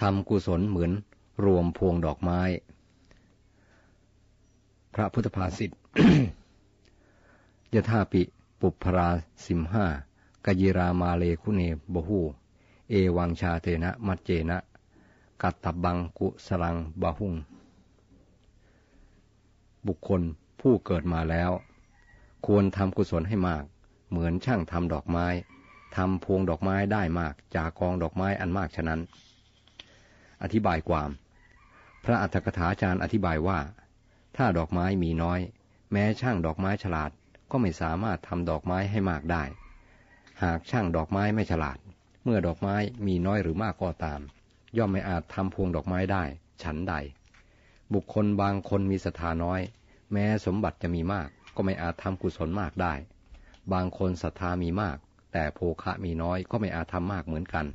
ทำกุศลเหมือนรวมพวงดอกไม้ พระพุทธภาษิตยถาปิปุพราสิมห้ากยิรามาเลคุเนบหูเอวังชาเตนะมัจเจนะ กัตตบังกุสลังบาหุง บุคคลผู้เกิดมาแล้ว ควรทำกุศลให้มาก เหมือนช่างทำดอกไม้ทำพวงดอกไม้ได้มากจากกองดอกไม้อันมากฉะนั้น อธิบายความ พระอัฏฐกถาจารย์อธิบายว่า ถ้าดอกไม้มีน้อย แม้ช่างดอกไม้ฉลาดก็ไม่สามารถทำดอกไม้ให้มากได้ หากช่างดอกไม้ไม่ฉลาด เมื่อดอกไม้มีน้อยหรือมากก็ตาม ย่อมไม่อาจทำพวงดอกไม้ได้ ฉันใด บุคคลบางคนมีศรัทธาน้อย แม้สมบัติจะมีมากก็ไม่อาจทำกุศลมากได้ บางคนศรัทธามีมาก แต่โภคะมีน้อยก็ไม่อาจทำมากเหมือนกัน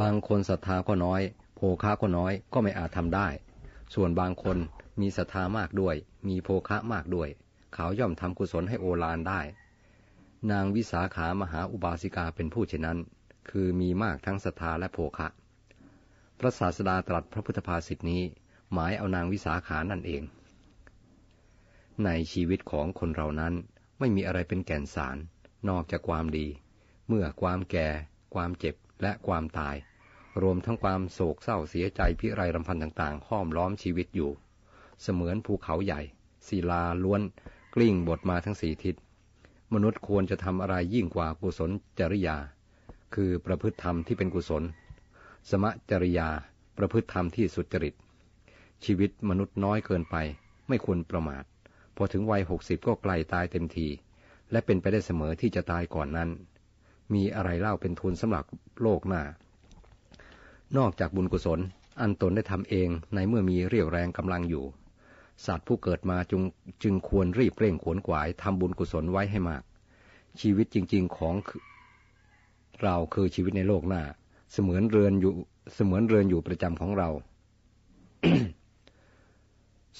บางคนศรัทธาก็น้อย โภคะก็น้อยก็ไม่อาจทำได้ ส่วนบางคนมีศรัทธามากด้วย มีโภคะมากด้วย เขาย่อมทำกุศลให้โอฬารได้ นางวิสาขามหาอุบาสิกาเป็นผู้เช่นนั้น คือมีมากทั้งศรัทธาและโภคะ พระศาสดาตรัสพระพุทธภาษิตนี้ หมายเอานางวิสาขานั่นเอง ในชีวิตของคนเรานั้นไม่มีอะไรเป็นแก่นสาร นอกจากความดี เมื่อความแก่ ความเจ็บ และความตาย รวมทั้งความโศกเศร้าเสียใจพิไรรำพันต่างๆ ห้อมล้อมชีวิตอยู่ เสมือนภูเขาใหญ่ศิลาล้วนกลิ้งบทมาทั้งสี่ทิศ มนุษย์ควรจะทำอะไรยิ่งกว่ากุศลจริยา คือประพฤติธรรมที่เป็นกุศล สมจริยาประพฤติธรรมที่สุจริต ชีวิตมนุษย์น้อยเกินไป ไม่ควรประมาท พอถึงวัยหกสิบก็ไกลตายเต็มที และเป็นไปได้เสมอที่จะตายก่อนนั้น มีอะไรเล่าเป็นทุนสำหรับโลกหน้า นอกจากบุญกุศล อันตนได้ทำเองในเมื่อมีเรี่ยวแรงกำลังอยู่ สัตว์ผู้เกิดมาจึงจึงควรรีบเร่งขวนขวายทำบุญกุศลไว้ให้มาก ชีวิตจริง ๆของเราคือชีวิตในโลกหน้า เสมือนเรือนอยู่เสมือนเรือนอยู่ประจำของเรา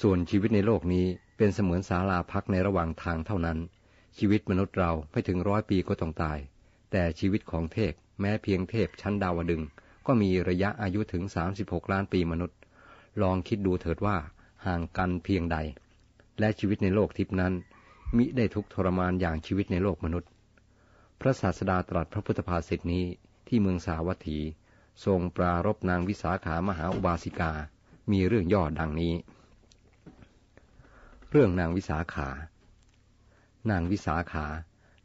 ส่วนชีวิตในโลกนี้เป็นเสมือนศาลาพักในระหว่างทางเท่านั้น ชีวิตมนุษย์เราไม่ถึงร้อยปีก็ต้องตาย แต่ชีวิตของเทพแม้เพียงเทพชั้นดาวดึง ก็มีระยะอายุถึงสามสิบหกล้านปีมนุษย์ ลองคิดดูเถิดว่าห่างกันเพียงใด และชีวิตในโลกทิพนั้น มิได้ทุกทรมานอย่างชีวิตในโลกมนุษย์ พระศาสดาตรัสพระพุทธภาษิตนี้ที่เมืองสาวัตถี ทรงปรารบนางวิสาขามหาอุบาสิกา มีเรื่องย่อดังนี้ เรื่องนางวิสาขา นางวิสาขา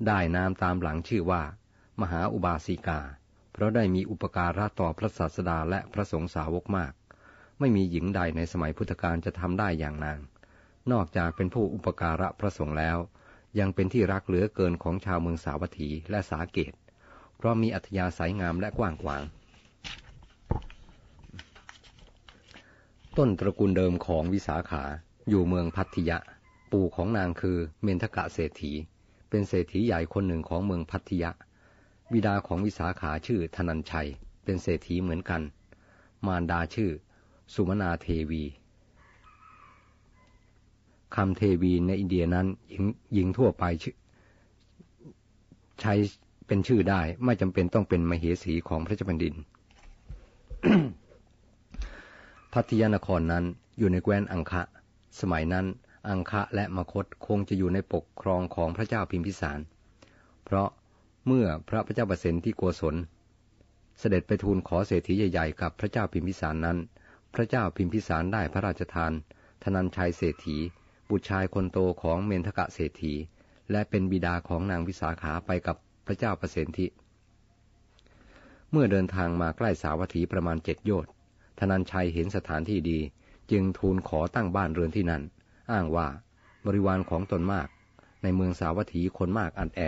ได้นามตามหลังชื่อว่า มหาอุบาสิกา เพราะได้มีอุปการะต่อพระศาสดาและพระสงฆ์สาวกมาก ไม่มีหญิงใดในสมัยพุทธกาลจะทำได้อย่างนาง นอกจากเป็นผู้อุปการะพระสงฆ์แล้ว ยังเป็นที่รักเหลือเกินของชาวเมืองสาวัตถีและสาเกต เพราะมีอัธยาศัยงามและกว้างขวาง ต้นตระกูลเดิมของวิสาขาอยู่เมืองพัทยะ ปู่ของนางคือเมนทกะเศรษฐี เป็นเศรษฐีใหญ่คนหนึ่งของเมืองพัทยะ บิดาของวิสาขาชื่อธนัญชัย เป็นเศรษฐีเหมือนกัน มารดาชื่อ สุมนาเทวีคำเทวีในอินเดียนั้นหญิงหญิงทั่วไปใช้เป็นชื่อได้ ไม่จำเป็นต้องเป็นมเหสีของพระเจ้าแผ่นดิน พัทยานครนั้นอยู่ในแคว้นอังคะ สมัยนั้น อังคะและมคตคงจะอยู่ในปกครองของพระเจ้าพิมพิสาร เพราะ เมื่อพระพระเจ้าประเสิทธิโกศล เสด็จไปทูลขอเศรษฐีใหญ่ๆกับพระเจ้าพิมพิสารนั้น พระเจ้าพิมพิสารได้พระราชทาน ธนันชัยเศรษฐี บุตรชายคนโตของเมนทกะเศรษฐี และเป็นบิดาของนางวิสาขาไปกับพระเจ้าประสิทธิเมื่อเดินทางมาใกล้สาวัตถีประมาณเจ็ดโยชน์ธนันชัยเห็นสถานที่ดี จึงทูลขอตั้งบ้านเรือนที่นั่น อ้างว่าบริวารของตนมาก ในเมืองสาวัตถีคนมากอันแอ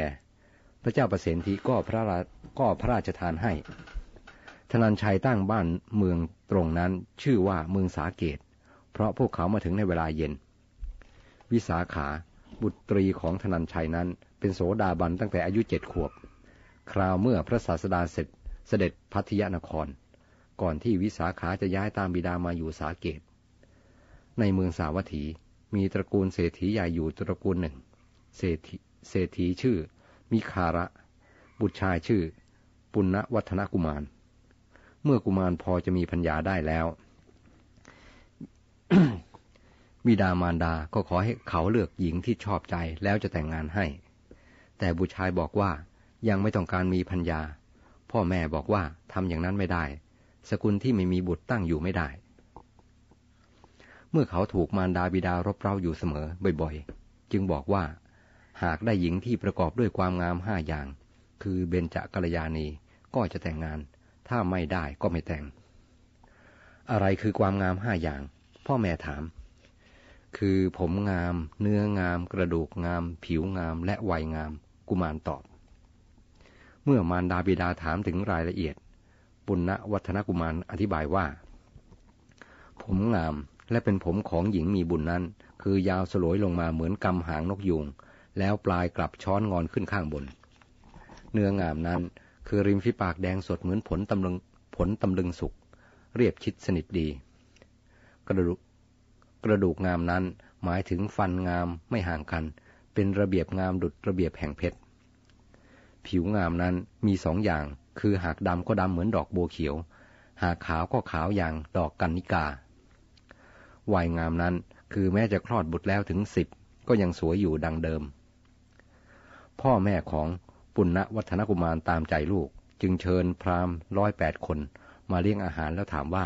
พระเจ้าประสิทธิก็พระก็พระราชทานให้ ธนันชัยตั้งบ้านเมืองตรงนั้นชื่อว่าเมืองสาเกต เพราะพวกเขามาถึงในเวลาเย็น วิสาขาบุตรีของธนันชัยนั้นเป็นโสดาบันตั้งแต่อายุเจ็ดขวบ คราวเมื่อพระศาสดาเสร็จเสด็จพัทยานคร ก่อนที่วิสาขาจะย้ายตามบิดามาอยู่สาเกต ในเมืองสาวัตถีมีตระกูลเศรษฐีใหญ่อยู่ตระกูลหนึ่ง เศรษฐีเศรษฐีชื่อ มิคาระ บุตรชายชื่อ ปุณณวัฒนกุมาร เมื่อกุมารพอจะมีพัญญาได้แล้ว บิดามารดาก็ขอให้เขาเลือกหญิงที่ชอบใจแล้วจะแต่งงานให้ แต่บุตรชายบอกว่ายังไม่ต้องการมีพัญญา พ่อแม่บอกว่าทำอย่างนั้นไม่ได้ สกุลที่ไม่มีบุตรตั้งอยู่ไม่ได้ เมื่อเขาถูกมารดาบิดารบเร้าอยู่เสมอบ่อยๆ จึงบอกว่า หากได้หญิงที่ประกอบด้วยความงามห้าอย่าง คือเบญจกัลยาณีก็จะแต่งงาน ถ้าไม่ได้ก็ไม่แต่ง อะไรคือความงามห้าอย่าง พ่อแม่ถาม คือผมงาม เนื้องาม กระดูกงาม ผิวงาม และวัยงาม กุมารตอบ เมื่อมารดาบิดาถามถึงรายละเอียด ปุณณวัฒนกุมารอธิบายว่า ผมงามและเป็นผมของหญิงมีบุญนั้น คือยาวสลวยลงมาเหมือนกำหางนกยูง แล้วปลายกลับช้อนงอนขึ้นข้างบน เนื้องามนั้นคือริมฝีปากแดงสดเหมือนผลตำลึงผลตำลึงสุก เรียบชิดสนิทดี กระดูกกระดูกงามนั้นหมายถึงฟันงามไม่ห่างกัน เป็นระเบียบงามดุดระเบียบแห่งเพชร ผิวงามนั้นมีสองอย่าง คือหากดำก็ดำเหมือนดอกบัวเขียว หากขาวก็ขาวอย่างดอกกันนิกา วัยงามนั้นคือแม้จะคลอดบุตรแล้วถึงสิบก็ยังสวยอยู่ดังเดิม พ่อแม่ของปุณณวัฒนกุมารตามใจลูก จึงเชิญพราหมณ์ร้อยแปดคนมาเลี้ยงอาหารแล้วถามว่า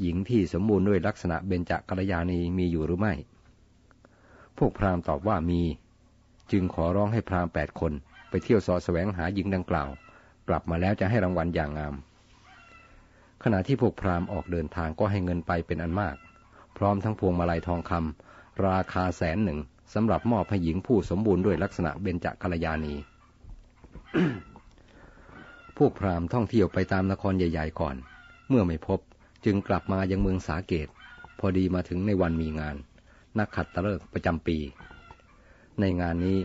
หญิงที่สมบูรณ์ด้วยลักษณะเบญจกัลยาณีมีอยู่หรือไม่ พวกพราหมณ์ตอบว่ามี จึงขอร้องให้พราหมณ์แปดคน ไปเที่ยวสอแสวงหาหญิงดังกล่าว กลับมาแล้วจะให้รางวัลอย่างงาม ขณะที่พวกพราหมณ์ออกเดินทางก็ให้เงินไปเป็นอันมาก พร้อมทั้งพวงมาลัยทองคำราคาแสนหนึ่ง สำหรับมอบให้หญิงผู้สมบูรณ์ด้วยลักษณะเบญจกัลยาณี พวกพราหมณ์ท่องเที่ยวไปตามนครใหญ่ๆก่อน เมื่อไม่พบจึงกลับมายังเมืองสาเกต พอดีมาถึงในวันมีงาน นักขัดตะเลิกประจำปี ในงานนี้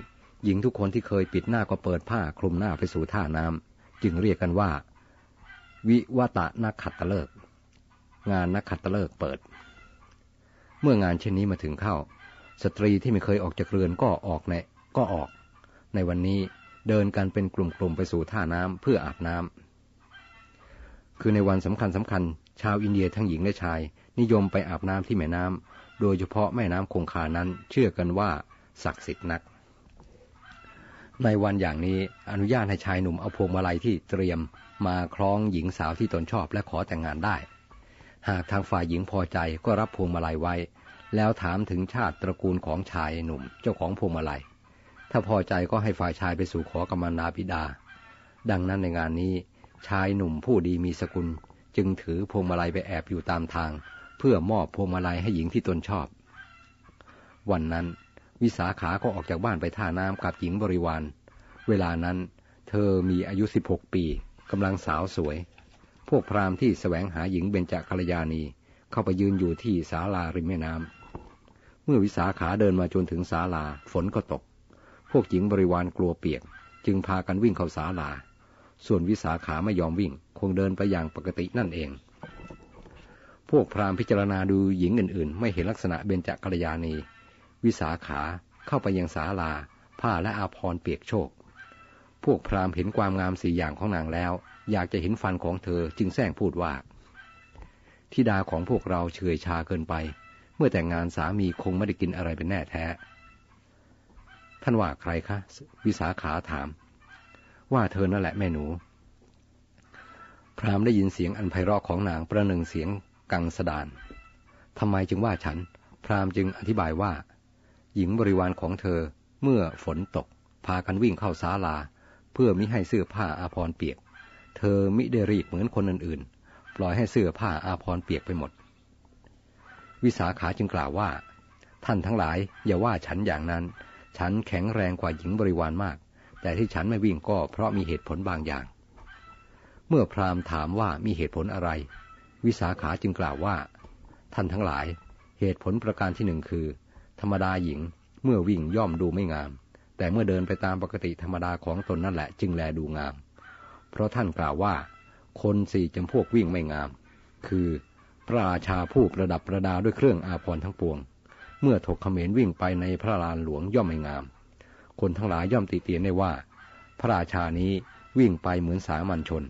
หญิงทุกคนที่เคยปิดหน้าก็เปิดผ้าคลุมหน้าไปสู่ท่าน้ำจึงเรียกกันว่า วิวตะนักขัดตะเลิก งานนักขัดตะเลิกเปิด เมื่องานเช่นนี้มาถึงเข้า สตรีที่ไม่เคยออกจากเรือนก็ออกในก็ออก ในวันนี้เดินกันเป็นกลุ่มๆไปสู่ท่าน้ำเพื่ออาบน้ำคือในวันสำคัญสำคัญ ชาวอินเดียทั้งหญิงและชาย นิยมไปอาบน้ำที่แม่น้ำโดยเฉพาะแม่น้ำคงคานั้นเชื่อกันว่าศักดิ์สิทธิ์นัก ในวันอย่างนี้อนุญาตให้ชายหนุ่มเอาพวงมาลัยที่เตรียมมาคล้องหญิงสาวที่ตนชอบและขอแต่งงานได้ หากทางฝ่ายหญิงพอใจก็รับพวงมาลัยไว้ แล้วถามถึงชาติตระกูลของชายหนุ่ม เจ้าของพวงมาลัย ถ้าพอใจก็ให้ฝ่ายชายไปสู่ขอกรรมนาบิดา ดังนั้นในงานนี้ ชายหนุ่มผู้ดีมีสกุล จึงถือพวงมาลัยไปแอบอยู่ตามทาง เพื่อมอบพวงมาลัยให้หญิงที่ตนชอบ วันนั้น วิสาขาก็ออกจากบ้านไปท่าน้ำกับหญิงบริวาร เวลานั้นเธอมีอายุสิบหกปีกำลังสาวสวย พวกพราหมณ์ที่สแสวงหาหญิงเบญจกัลยาณี เข้าไปยืนอยู่ที่ศาลาริมแม่น้ำ เมื่อวิสาขาเดินมาจนถึงศาลา ฝนก็ตก พวกหญิงบริวารกลัวเปียก จึงพากันวิ่งเข้าศาลา ส่วนวิสาขาไม่ยอมวิ่ง คงเดินไปอย่างปกตินั่นเอง พวกพราหมณ์พิจารณาดูหญิงอื่น ๆ ไม่เห็นลักษณะเบญจกัลยาณี วิสาขาเข้าไปยังศาลา ผ้าและอาภรณ์เปียกโชก พวกพราหมณ์เห็นความงามสี่อย่างของนางแล้ว อยากจะเห็นฟันของเธอจึงแซงพูดว่าทิดาของพวกเราเฉยชาเกินไป เมื่อแต่งงานสามีคงไม่ได้กินอะไรเป็นแน่แท้ ท่านว่าใครคะ วิสาขาถาม ว่าเธอนั่นแหละแม่หนู พรามได้ยินเสียงอันไพเราะของนางประหนึ่งเสียงกังสดานทำไมจึงว่าฉัน พรามจึงอธิบายว่า หญิงบริวารของเธอเมื่อฝนตก พากันวิ่งเข้าศาลา เพื่อมิให้เสื้อผ้าอาภรณ์เปียก เธอมิได้รีบเหมือนคนอื่นๆ ปล่อยให้เสื้อผ้าอาภรณ์เปียกไปหมด วิสาขาจึงกล่าวว่า ท่านทั้งหลายอย่าว่าฉันอย่างนั้น ฉันแข็งแรงกว่าหญิงบริวารมาก แต่ที่ฉันไม่วิ่งก็เพราะมีเหตุผลบางอย่าง เมื่อพราหมณ์ถามว่ามีเหตุผลอะไร วิสาขาจึงกล่าวว่า ท่านทั้งหลาย เหตุผลประการที่หนึ่งคือ ธรรมดาหญิงเมื่อวิ่งย่อมดูไม่งาม แต่เมื่อเดินไปตามปกติธรรมดาของตนนั่นแหละจึงแลดูงาม เพราะท่านกล่าวว่า คนสี่จำพวกวิ่งไม่งาม คือ พระราชาผู้ประดับประดาด้วยเครื่องอาภรณ์ทั้งปวง เมื่อถกเขมรวิ่งไปในพระลานหลวงย่อมไม่งาม คนทั้งหลายย่อมติเตียนได้ว่า พระราชานี้วิ่งไปเหมือนสามัญชน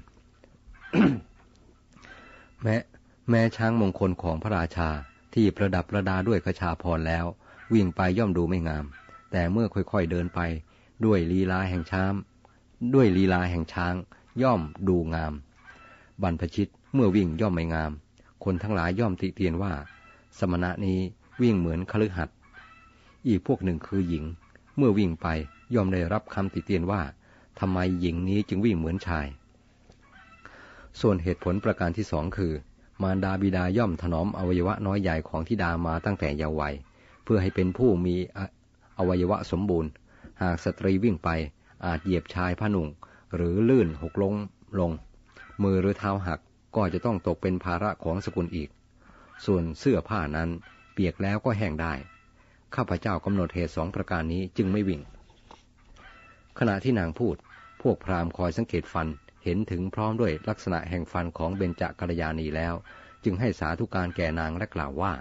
แม้แม้ช้างมงคลของพระราชาที่ประดับประดาด้วยกระชาพรแล้ว วิ่งไปย่อมดูไม่งาม แต่เมื่อค่อยๆเดินไป ด้วยลีลาแห่งช้าง ด้วยลีลาแห่งช้าง ย่อมดูงาม บรรพชิตเมื่อวิ่งย่อมไม่งาม คนทั้งหลายย่อมติเตียนว่า สมณะนี้วิ่งเหมือนคฤหัสถ์อีกพวกหนึ่งคือหญิง เมื่อวิ่งไปย่อมได้รับคำติเตียนว่าทำไมหญิงนี้จึงวิ่งเหมือนชาย ส่วนเหตุผลประการที่สองคือ มารดาบิดาย่อมถนอมอวัยวะน้อยใหญ่ของทิดามาตั้งแต่เยาว์วัย เพื่อให้เป็นผู้มีอวัยวะสมบูรณ์ หากสตรีวิ่งไปอาจเหยียบชายผ้าหนุ่ง หรือลื่นหกลงลง มือหรือเท้าหัก ก็จะต้องตกเป็นภาระของสกุลอีก ส่วนเสื้อผ้านั้นเปียกแล้วก็แห้งได้ ข้าพเจ้ากำหนดเหตุสองประการนี้จึงไม่วิ่ง ขณะที่นางพูด พวกพราหมณ์คอยสังเกตฟันเห็นถึงพร้อมด้วยลักษณะแห่งฟันของเบญจกัลยาณีแล้ว จึงให้สาธุการแก่นางและกล่าวว่า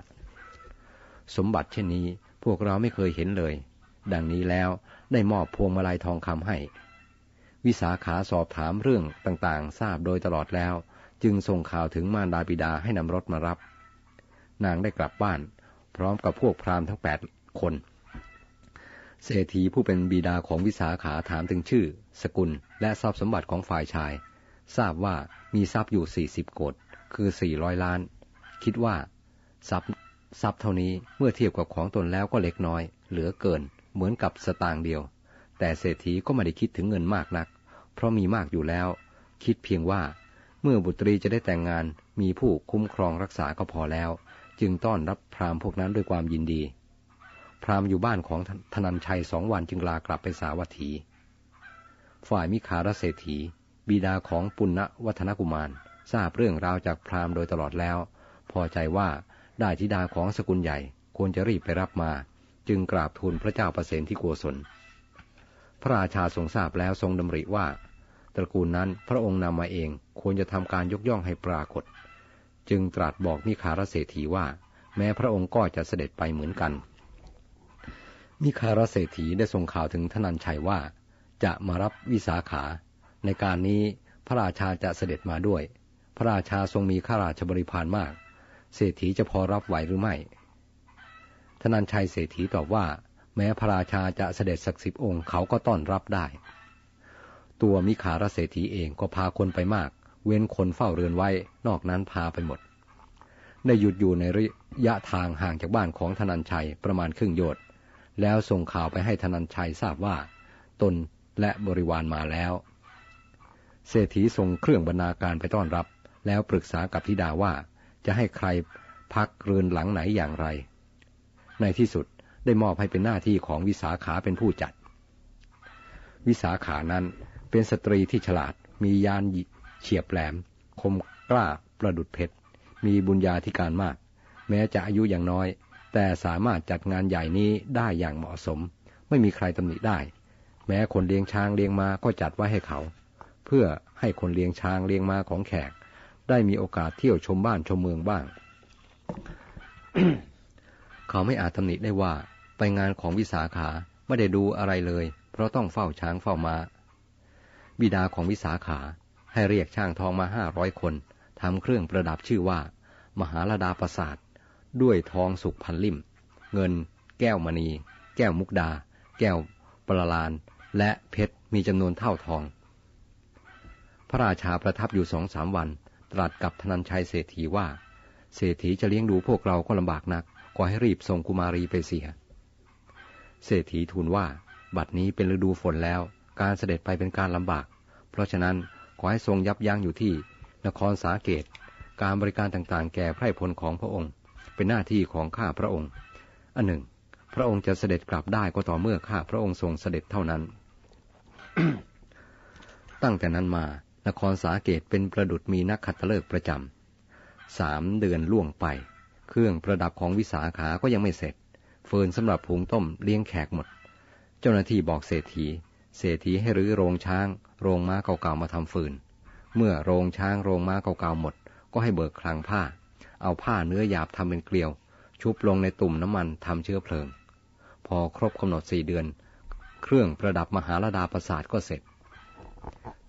สมบัติเช่นนี้พวกเราไม่เคยเห็นเลย ดังนี้แล้วได้มอบพวงมาลัยทองคำให้ วิสาขาสอบถามเรื่องต่างๆ ทราบโดยตลอดแล้ว จึงส่งข่าวถึงมารดาบิดาให้นำรถมารับ นางได้กลับบ้าน พร้อมกับพวกพราหมณ์ทั้งแปดคน เศรษฐีผู้เป็นบิดาของวิสาขาถามถึงชื่อ สกุล และทรัพย์สมบัติของฝ่ายชาย ทราบว่ามีทรัพย์อยู่สี่สิบโกดคือสี่ร้อยล้าน คิดว่า ทรัพย์ทรัพย์เท่านี้เมื่อเทียบกับของตนแล้วก็เล็กน้อย เหลือเกิน เหมือนกับสตางค์เดียว แต่เศรษฐีก็ไม่ได้คิดถึงเงินมากนัก เพราะมีมากอยู่แล้ว คิดเพียงว่า มื่อบุตรีจะได้แต่งงานมีผู้คุ้มครองรักษาก็พอแล้ว จึงต้อนรับพราหมณ์พวกนั้นด้วยความยินดี พราหมณ์อยู่บ้านของธนันชัยสองวันจึงลากลับไปสาวัตถี ฝ่ายมิคารเศรษฐี บิดาของปุณณวัฒนกุมาร ทราบเรื่องราวจากพราหมณ์โดยตลอดแล้ว พอใจว่าได้ธิดาของสกุลใหญ่ควรจะรีบไปรับมา จึงกราบทูลพระเจ้าประเสนที่โกศลพระราชาทรงทราบแล้วทรงดำริว่า ตระกูลนั้นพระองค์นำมาเองควรจะทำการยกย่องให้ปรากฏ จึงตรัสบอกมิคารเศรษฐีว่า แม้พระองค์ก็จะเสด็จไปเหมือนกัน มิคารเศรษฐีได้ส่งข่าวถึงทนันชัยว่า จะมารับวิสาขา ในการนี้พระราชาจะเสด็จมาด้วย พระราชาทรงมีข้าราชบริพารมาก เศรษฐีจะพอรับไหวหรือไม่ธนันชัยเศรษฐีตอบว่า แม้พระราชาจะเสด็จสักสิบองค์เขาก็ต้อนรับได้ ตัวมิขารเศรษฐีเองก็พาคนไปมาก เว้นคนเฝ้าเรือนไว้ นอกนั้นพาไปหมด ได้หยุดอยู่ในระยะทางห่างจากบ้านของธนันชัยประมาณครึ่งโยชน์แล้วส่งข่าวไปให้ธนันชัยทราบว่า ตนและบริวารมาแล้ว เศรษฐีส่งเครื่องบรรณาการไปต้อนรับ แล้วปรึกษากับธิดาว่าจะให้ใครพักเรือนหลังไหนอย่างไร ในที่สุดได้มอบให้เป็นหน้าที่ของวิสาขาเป็นผู้จัด วิสาขานั้น เป็นสตรีที่ฉลาด มียานเฉียบแหลม คมกล้าประดุดเพชร มีบุญญาธิการมาก แม้จะอายุอย่างน้อย แต่สามารถจัดงานใหญ่นี้ได้อย่างเหมาะสม ไม่มีใครตำหนิได้ แม้คนเลี้ยงช้างเลี้ยงมาก็จัดไว้ให้เขา เพื่อให้คนเลี้ยงช้างเลี้ยงมาของแขก ได้มีโอกาสเที่ยวชมบ้านชมเมืองบ้าง เขาไม่อาจตำหนิได้ว่าไปงานของวิสาขาไม่ได้ดูอะไรเลย เพราะต้องเฝ้าช้างเฝ้ามา้า บิดาของวิสาขาให้เรียกช่างทองมาห้าร้อยคนทำเครื่องประดับชื่อว่า มหาลดาประสาทด้วยทองสุกพันลิ่ม เงิน แก้วมณี แก้วมุกดา แก้วปราลาน และเพชรมีจำนวนเท่าทอง พระราชาประทับอยู่สองสามวัน ตรัสกับธนัญชัยเศรษฐีว่า เศรษฐีจะเลี้ยงดูพวกเราก็ลำบากนักขอให้รีบส่งกุมารีไปเสีย เศรษฐีทูลว่า บัดนี้เป็นฤดูฝนแล้ว การเสด็จไปเป็นการลำบาก เพราะฉะนั้นขอให้ทรงยับยั้งอยู่ที่ นครสาเกต การบริการต่างๆ แก่ไพร่พลของพระองค์ เป็นหน้าที่ของข้าพระองค์ อันหนึ่ง พระองค์จะเสด็จกลับได้ก็ต่อเมื่อข้าพระองค์ทรงเสด็จเท่านั้น ตั้งแต่นั้นมานครสาเกตเป็นประดุดมีนักขัตฤกษ์ประจำสามเดือนล่วงไป เครื่องประดับของวิสาขาก็ยังไม่เสร็จ เฟินสำหรับผงต้มเลี้ยงแขกหมด เจ้าหน้าที่บอกเศรษฐี เศรษฐีให้รื้อโรงช้าง โรงม้าเก่าๆมาทำฟืน เมื่อโรงช้างโรงม้าเก่าๆหมด ก็ให้เบิกคลังผ้า เอาผ้าเนื้อหยาบทำเป็นเกลียว ชุบลงในตุ่มน้ำมันทำเชื้อเพลิง พอครบกำหนดสี่เดือน เครื่องประดับมหาลดาประสาทก็เสร็จ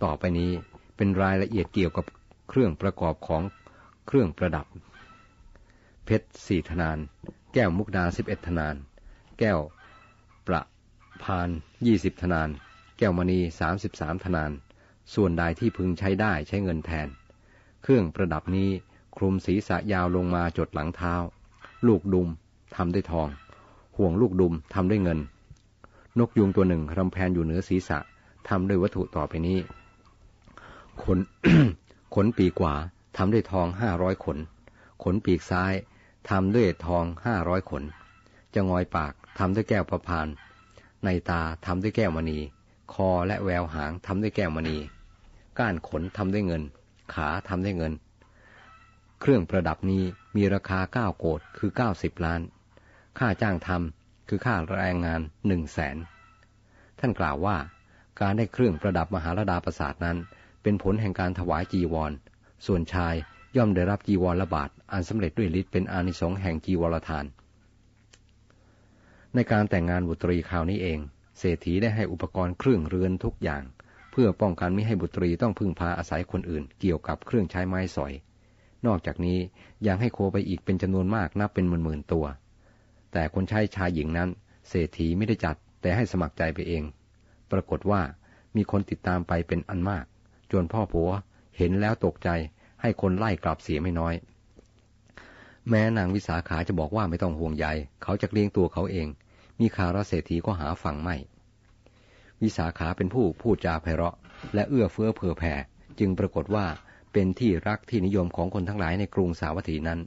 ต่อไปนี้เป็นรายละเอียดเกี่ยวกับเครื่องประกอบของเครื่องประดับ เพชรสี่ธนาน แก้วมุกดาสิบเอ็ดธนาน แก้วประพานยี่สิบธนาน แก้วมณีสามสิบสามธนาน ส่วนใดที่พึงใช้ได้ใช้เงินแทน เครื่องประดับนี้คลุมศีรษะยาวลงมาจดหลังเท้า ลูกดุมทำด้วยทอง ห่วงลูกดุมทำด้วยเงิน นกยุงตัวหนึ่งรำแพนอยู่เหนือศีรษะทำด้วยวัตถุต่อไปนี้ขนขนปีกขวาทำด้วยทองห้าร้อยขน ขนปีกซ้ายทำด้วยทองห้าร้อยขน จะงอยปากทำด้วยแก้วประพาน ในตาทำด้วยแก้วมณี คอและแววหางทำด้วยแก้วมณี ก้านขนทำด้วยเงิน ขาทำด้วยเงิน เครื่องประดับนี้มีราคาเก้าโกดคือเก้าสิบล้าน ค่าจ้างทำคือค่าแรงงานหนึ่งแสน ท่านกล่าวว่าการได้เครื่องประดับมหาลดาประสาทนั้น เป็นผลแห่งการถวายจีวร ส่วนชายย่อมได้รับจีวรละบาทอันสำเร็จด้วยฤทธิ์เป็นอานิสงส์แห่งจีวรทาน ในการแต่งงานบุตรีคราวนี้เอง เศรษฐีได้ให้อุปกรณ์เครื่องเรือนทุกอย่าง เพื่อป้องกันไม่ให้บุตรีต้องพึ่งพาอาศัยคนอื่น เกี่ยวกับเครื่องใช้ไม้สอย นอกจากนี้ยังให้โคไปอีกเป็นจำนวนมากนับเป็นหมื่นๆตัว แต่คนใช้ชายหญิงนั้น เศรษฐีไม่ได้จัดแต่ให้สมัครใจไปเอง ปรากฏว่ามีคนติดตามไปเป็นอันมาก จนพ่อผัวเห็นแล้วตกใจให้คนไล่กลับเสียไม่น้อย แม้นางวิสาขาจะบอกว่าไม่ต้องห่วงใยเขาจะเลี้ยงตัวเขาเอง มีคาราเศรษฐีก็หาฟังไม่ วิสาขาเป็นผู้พูดจาไพเราะ และเอื้อเฟื้อเผื่อแผ่ จึงปรากฏว่าเป็นที่รักที่นิยมของคนทั้งหลายในกรุงสาวัตถีนั้น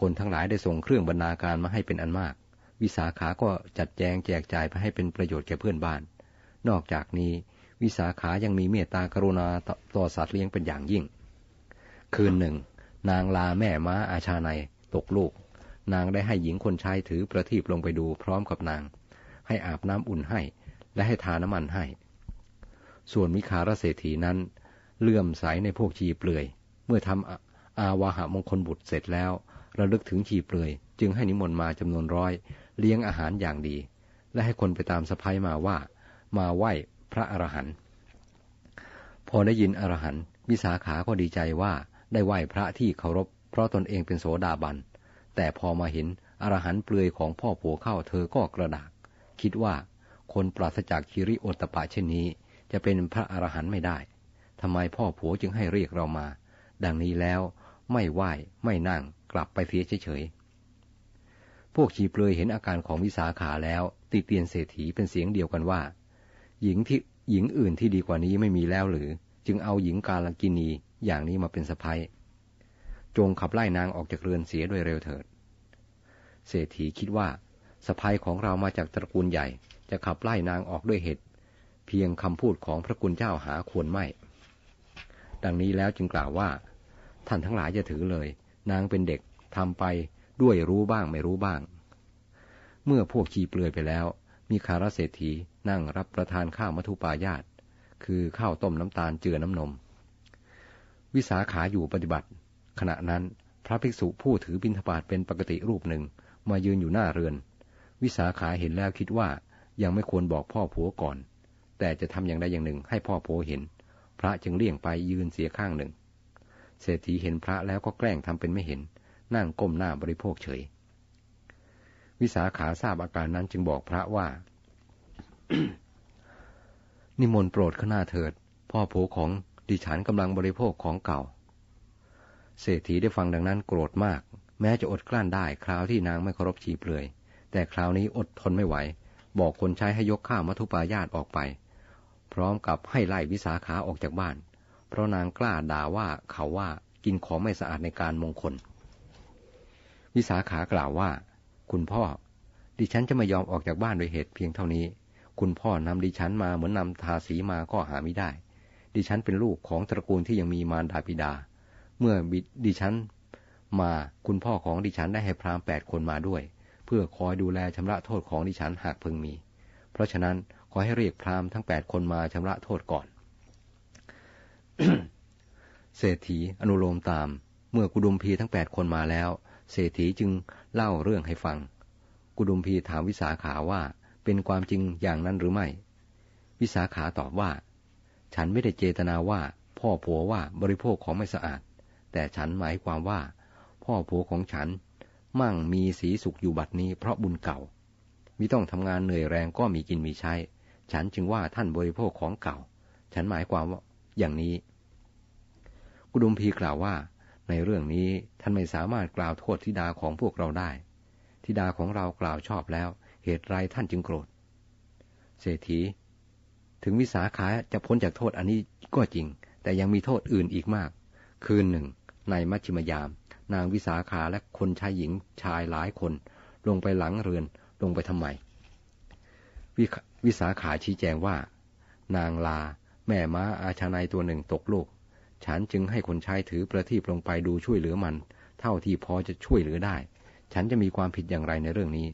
คนทั้งหลายได้ส่งเครื่องบรรณาการมาให้เป็นอันมาก วิสาขาก็จัดแจงแจกจ่ายไปให้เป็นประโยชน์แก่เพื่อนบ้าน นอกจากนี้วิสาขายังมีเมตตากรุณาต่อสัตว์เลี้ยงเป็นอย่างยิ่ง คืนหนึ่ง นางลาแม่ม้าอาชาในตกลูก นางได้ให้หญิงคนใช้ถือประทีปลงไปดูพร้อมกับนาง ให้อาบน้ำอุ่นให้ และให้ทาน้ำมันให้ ส่วนมิคารเศรษฐีนั้น เลื่อมใสในพวกชีเปลือย เมื่อทำอาวาหามงคลบุตรเสร็จแล้วระลึกถึงชีเปลือย จึงให้นิมนต์มาจำนวนร้อย เลี้ยงอาหารอย่างดี และให้คนไปตามสะพายมาว่า มาไหว้พระอรหันต์พอได้ยินอรหันต์วิสาขาก็ดีใจว่าได้ไหว้พระที่เคารพ เพราะตนเองเป็นโสดาบัน แต่พอมาเห็นอรหันต์เปลือยของพ่อผัวเข้าเธอก็กระดาก คิดว่าคนปราศจากคิริโอตปะเช่นนี้ จะเป็นพระอรหันต์ไม่ได้ทำไมพ่อผัวจึงให้เรียกเรามา ดังนี้แล้วไม่ไหว้ไม่นั่งกลับไปเสียเฉยๆพวกชีเปลือยเห็นอาการของวิสาขาแล้วติเตียนเศรษฐีเป็นเสียงเดียวกันว่า หญิงที่หญิงอื่นที่ดีกว่านี้ไม่มีแล้วหรือ จึงเอาหญิงกาลกินีอย่างนี้มาเป็นสะพ้าย จงขับไล่นางออกจากเรือนเสียด้วยเร็วเถิด เศรษฐีคิดว่าสะพ้ยของเรามาจากตระกูลใหญ่ จะขับไล่นางออกด้วยเหตุ เพียงคำพูดของพระกุณเจ้าหาควรไม่ ดังนี้แล้วจึงกล่าวว่า ท่านทั้งหลายจะถือเลย นางเป็นเด็กทำไปด้วยรู้บ้างไม่รู้บ้าง เมื่อพวกชีเปลือยไปแล้ว มีคาราเศรษฐีนั่งรับประทานข้าวมัทุปายาตคือข้าวต้มน้ำตาลเจือน้ำนม วิสาขาอยู่ปฏิบัติ ขณะนั้นพระภิกษุผู้ถือบิณฑบาตเป็นปกติรูปหนึ่งมายืนอยู่หน้าเรือน วิสาขาเห็นแล้วคิดว่ายังไม่ควรบอกพ่อผัวก่อน แต่จะทำอย่างใดอย่างหนึ่งให้พ่อผัวเห็น พระจึงเลี่ยงไปยืนเสียข้างหนึ่ง เศรษฐีเห็นพระแล้วก็แกล้งทำเป็นไม่เห็น นั่งก้มหน้าบริโภคเฉย วิสาขาทราบอาการนั้นจึงบอกพระว่า นิมนต์โปรดข้าหน้าเถิด พ่อผัวของดิฉันกำลังบริโภคของเก่า เศรษฐีได้ฟังดังนั้นโกรธมาก แม้จะอดกลั้นได้คราวที่นางไม่เคารพชีเปลือย แต่คราวนี้อดทนไม่ไหว บอกคนใช้ให้ยกข้าวมัทุปายาตออกไป พร้อมกับให้ไล่วิสาขาออกจากบ้าน เพราะนางกล้าด่าว่าเขาว่ากินของไม่สะอาดในการมงคล วิสาขากล่าวว่า คุณพ่อ ดิฉันจะไม่ยอมออกจากบ้านโดยเหตุเพียงเท่านี้ คุณพ่อนำดิฉันมาเหมือนนำทาสีมาก็หาไม่ได้ ดิฉันเป็นลูกของตระกูลที่ยังมีมารดาบิดา เมื่อดิฉันมาคุณพ่อของดิฉันได้ให้พราหม์แปดคนมาด้วย เพื่อคอยดูแลชำระโทษของดิฉันหากพึงมี เพราะฉะนั้นขอให้เรียกพราหม์ทั้งแปดคนมาชำระโทษก่อนเศรษฐีอนุโลมตาม เมื่อกุดุมพีทั้งแปดคนมาแล้ว เศรษฐีจึงเล่าเรื่องให้ฟัง กุดุมพีถามวิสาขาว่าเป็นความจริงอย่างนั้นหรือไม่ วิสาขาตอบว่า ฉันไม่ได้เจตนาว่า พ่อผัวว่าบริโภคของไม่สะอาด แต่ฉันหมายความว่า พ่อผัวของฉัน มั่งมีสีสุขอยู่บัดนี้เพราะบุญเก่า มิต้องทำงานเหนื่อยแรงก็มีกินมีใช้ ฉันจึงว่าท่านบริโภคของเก่า ฉันหมายความว่าอย่างนี้ กุดุมพีกล่าวว่า ในเรื่องนี้ท่านไม่สามารถกล่าวโทษธิดาของพวกเราได้ ธิดาของเรากล่าวชอบแล้ว เหตุไรท่านจึงโกรธ เศรษฐี ถึงวิสาขาจะพ้นจากโทษอันนี้ก็จริง แต่ยังมีโทษอื่นอีกมาก คืนหนึ่ง ในมัชชิมยาม นางวิสาขาและคนชายหญิงชายหลายคน ลงไปหลังเรือนลงไปทำไมววิสาขาชี้แจงว่า นางลา แม่ม้าอาชานายตัวหนึ่งตกลูก ฉันจึงให้คนใช้ถือประทีปลงไปดูช่วยเหลือมัน เท่าที่พอจะช่วยเหลือได้ ฉันจะมีความผิดอย่างไรในเรื่องนี้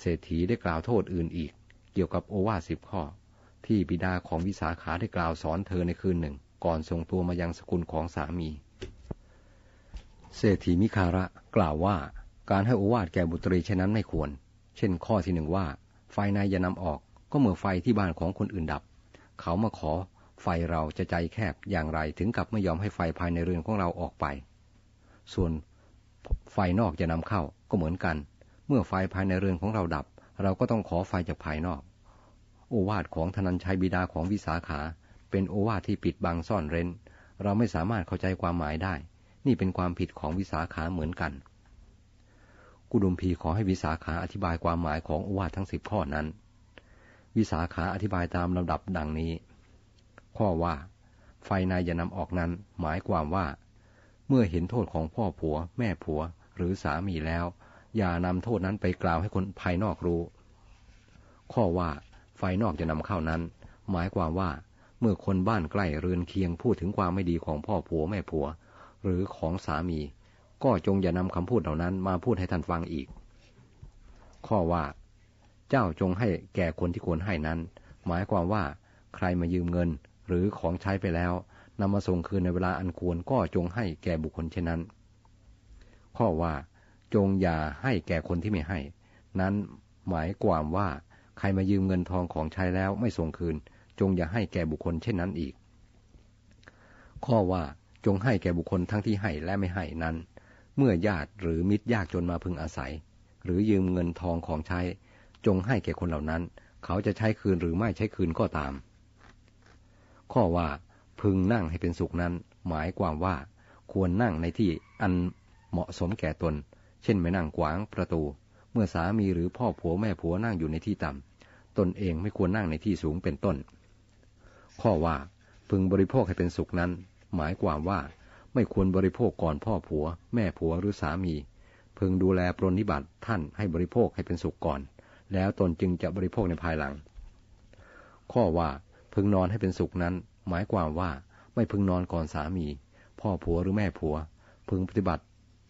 เศรษฐีได้กล่าวโทษอื่นอีก เกี่ยวกับโอวาสิบข้อ ที่บิดาของวิสาขาได้กล่าวสอนเธอในคืนหนึ่ง ก่อนส่งตัวมายังสกุลของสามี เศรษฐีมิคาระกล่าวว่าการให้โอวาทแก่บุตรีเช่นนั้นไม่ควร เช่นข้อที่หนึ่งว่า ไฟในอย่านำออกก็เมื่อไฟที่บ้านของคนอื่นดับ เขามาขอไฟเราจะใจแคบอย่างไรถึงกับไม่ยอมให้ไฟภายในเรือนของเราออกไป ส่วนไฟนอกจะนำเข้าก็เหมือนกัน เมื่อไฟภายในเรือนของเราดับ เราก็ต้องขอไฟจากภายนอก โอวาทของธนัญชัยบิดาของวิสาขา เป็นโอวาทที่ปิดบังซ่อนเร้น เราไม่สามารถเข้าใจความหมายได้ นี่เป็นความผิดของวิสาขาเหมือนกัน กุดุมพีขอให้วิสาขาอธิบายความหมายของอวาททั้งสิบข้อนั้น วิสาขาอธิบายตามลำดับดังนี้ ข้อว่า ไฟในอย่านำออกนั้น หมายความว่า เมื่อเห็นโทษของพ่อผัว แม่ผัว หรือสามีแล้ว อย่านำโทษนั้นไปกล่าวให้คนภายนอกรู้ ข้อว่า ไฟนอกจะนำเข้านั้น หมายความว่า เมื่อคนบ้านใกล้เรือนเคียงพูดถึงความไม่ดีของพ่อผัวแม่ผัว หรือของสามี ก็จงอย่านำคำพูดเหล่านั้นมาพูดให้ท่านฟังอีก ข้อว่า เจ้าจงให้แก่คนที่ควรให้นั้น หมายความว่า ใครมายืมเงิน หรือของใช้ไปแล้วนำมาส่งคืนในเวลาอันควรก็จงให้แก่บุคคลเช่นนั้น ข้อว่า จงอย่าให้แก่คนที่ไม่ให้ นั้นหมายความว่าใครมายืมเงินทองของใช้แล้วไม่ส่งคืน จงอย่าให้แก่บุคคลเช่นนั้นอีก ข้อว่า จงให้แก่บุคคลทั้งที่ให้และไม่ให้นั้น เมื่อญาติหรือมิตรยากจนมาพึงอาศัย หรือยืมเงินทองของใช้ จงให้แก่คนเหล่านั้น เขาจะใช้คืนหรือไม่ใช้คืนก็ตาม ข้อว่าพึงนั่งให้เป็นสุขนั้น หมายความว่า ควรนั่งในที่อันเหมาะสมแก่ตน เช่นไม่นั่งขวางประตู เมื่อสามีหรือพ่อผัวแม่ผัวนั่งอยู่ในที่ต่ำตนเองไม่ควรนั่งในที่สูงเป็นต้น ข้อว่าพึงบริโภคให้เป็นสุขนั้น หมายความว่าไม่ควรบริโภคก่อนพ่อผัว แม่ผัวหรือสามี พึงดูแลปรนนิบัติท่านให้บริโภคให้เป็นสุขก่อน แล้วตนจึงจะบริโภคในภายหลัง ข้อว่าพึงนอนให้เป็นสุขนั้น หมายความว่าไม่พึงนอนก่อนสามี พ่อผัวหรือแม่ผัว พึงปฏิบัติ